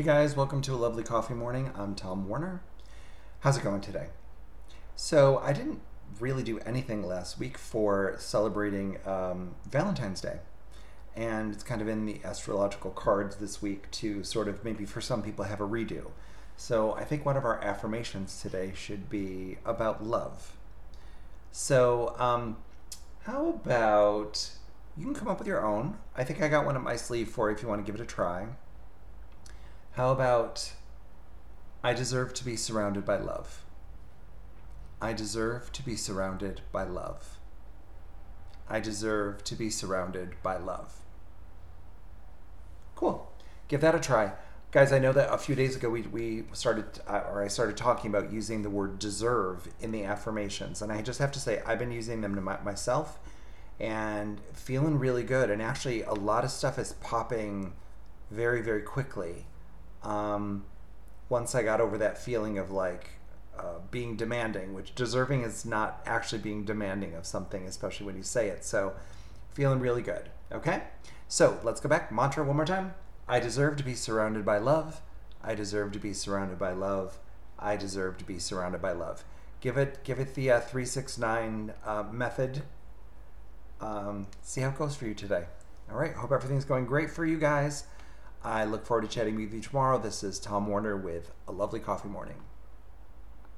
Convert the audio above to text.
Hey guys, welcome to a lovely coffee morning. I'm Tom Warner. How's it going today? So, I didn't really do anything last week for celebrating um, Valentine's Day. And it's kind of in the astrological cards this week to sort of maybe for some people have a redo. So, I think one of our affirmations today should be about love. So, um, how about you can come up with your own? I think I got one up my sleeve for if you want to give it a try. How about I deserve to be surrounded by love? I deserve to be surrounded by love. I deserve to be surrounded by love. Cool. Give that a try. Guys, I know that a few days ago we, we started, uh, or I started talking about using the word deserve in the affirmations. And I just have to say, I've been using them to my, myself and feeling really good. And actually, a lot of stuff is popping very, very quickly um, once I got over that feeling of like uh, being demanding, which deserving is not actually being demanding of something, especially when you say it. So, feeling really good. Okay? So, let's go back. Mantra one more time. I deserve to be surrounded by love. I deserve to be surrounded by love. I deserve to be surrounded by love. Give it, give it the uh, three six nine uh, method. Um, see how it goes for you today. All right. Hope everything's going great for you guys. I look forward to chatting with you tomorrow. This is Tom Warner with a lovely coffee morning.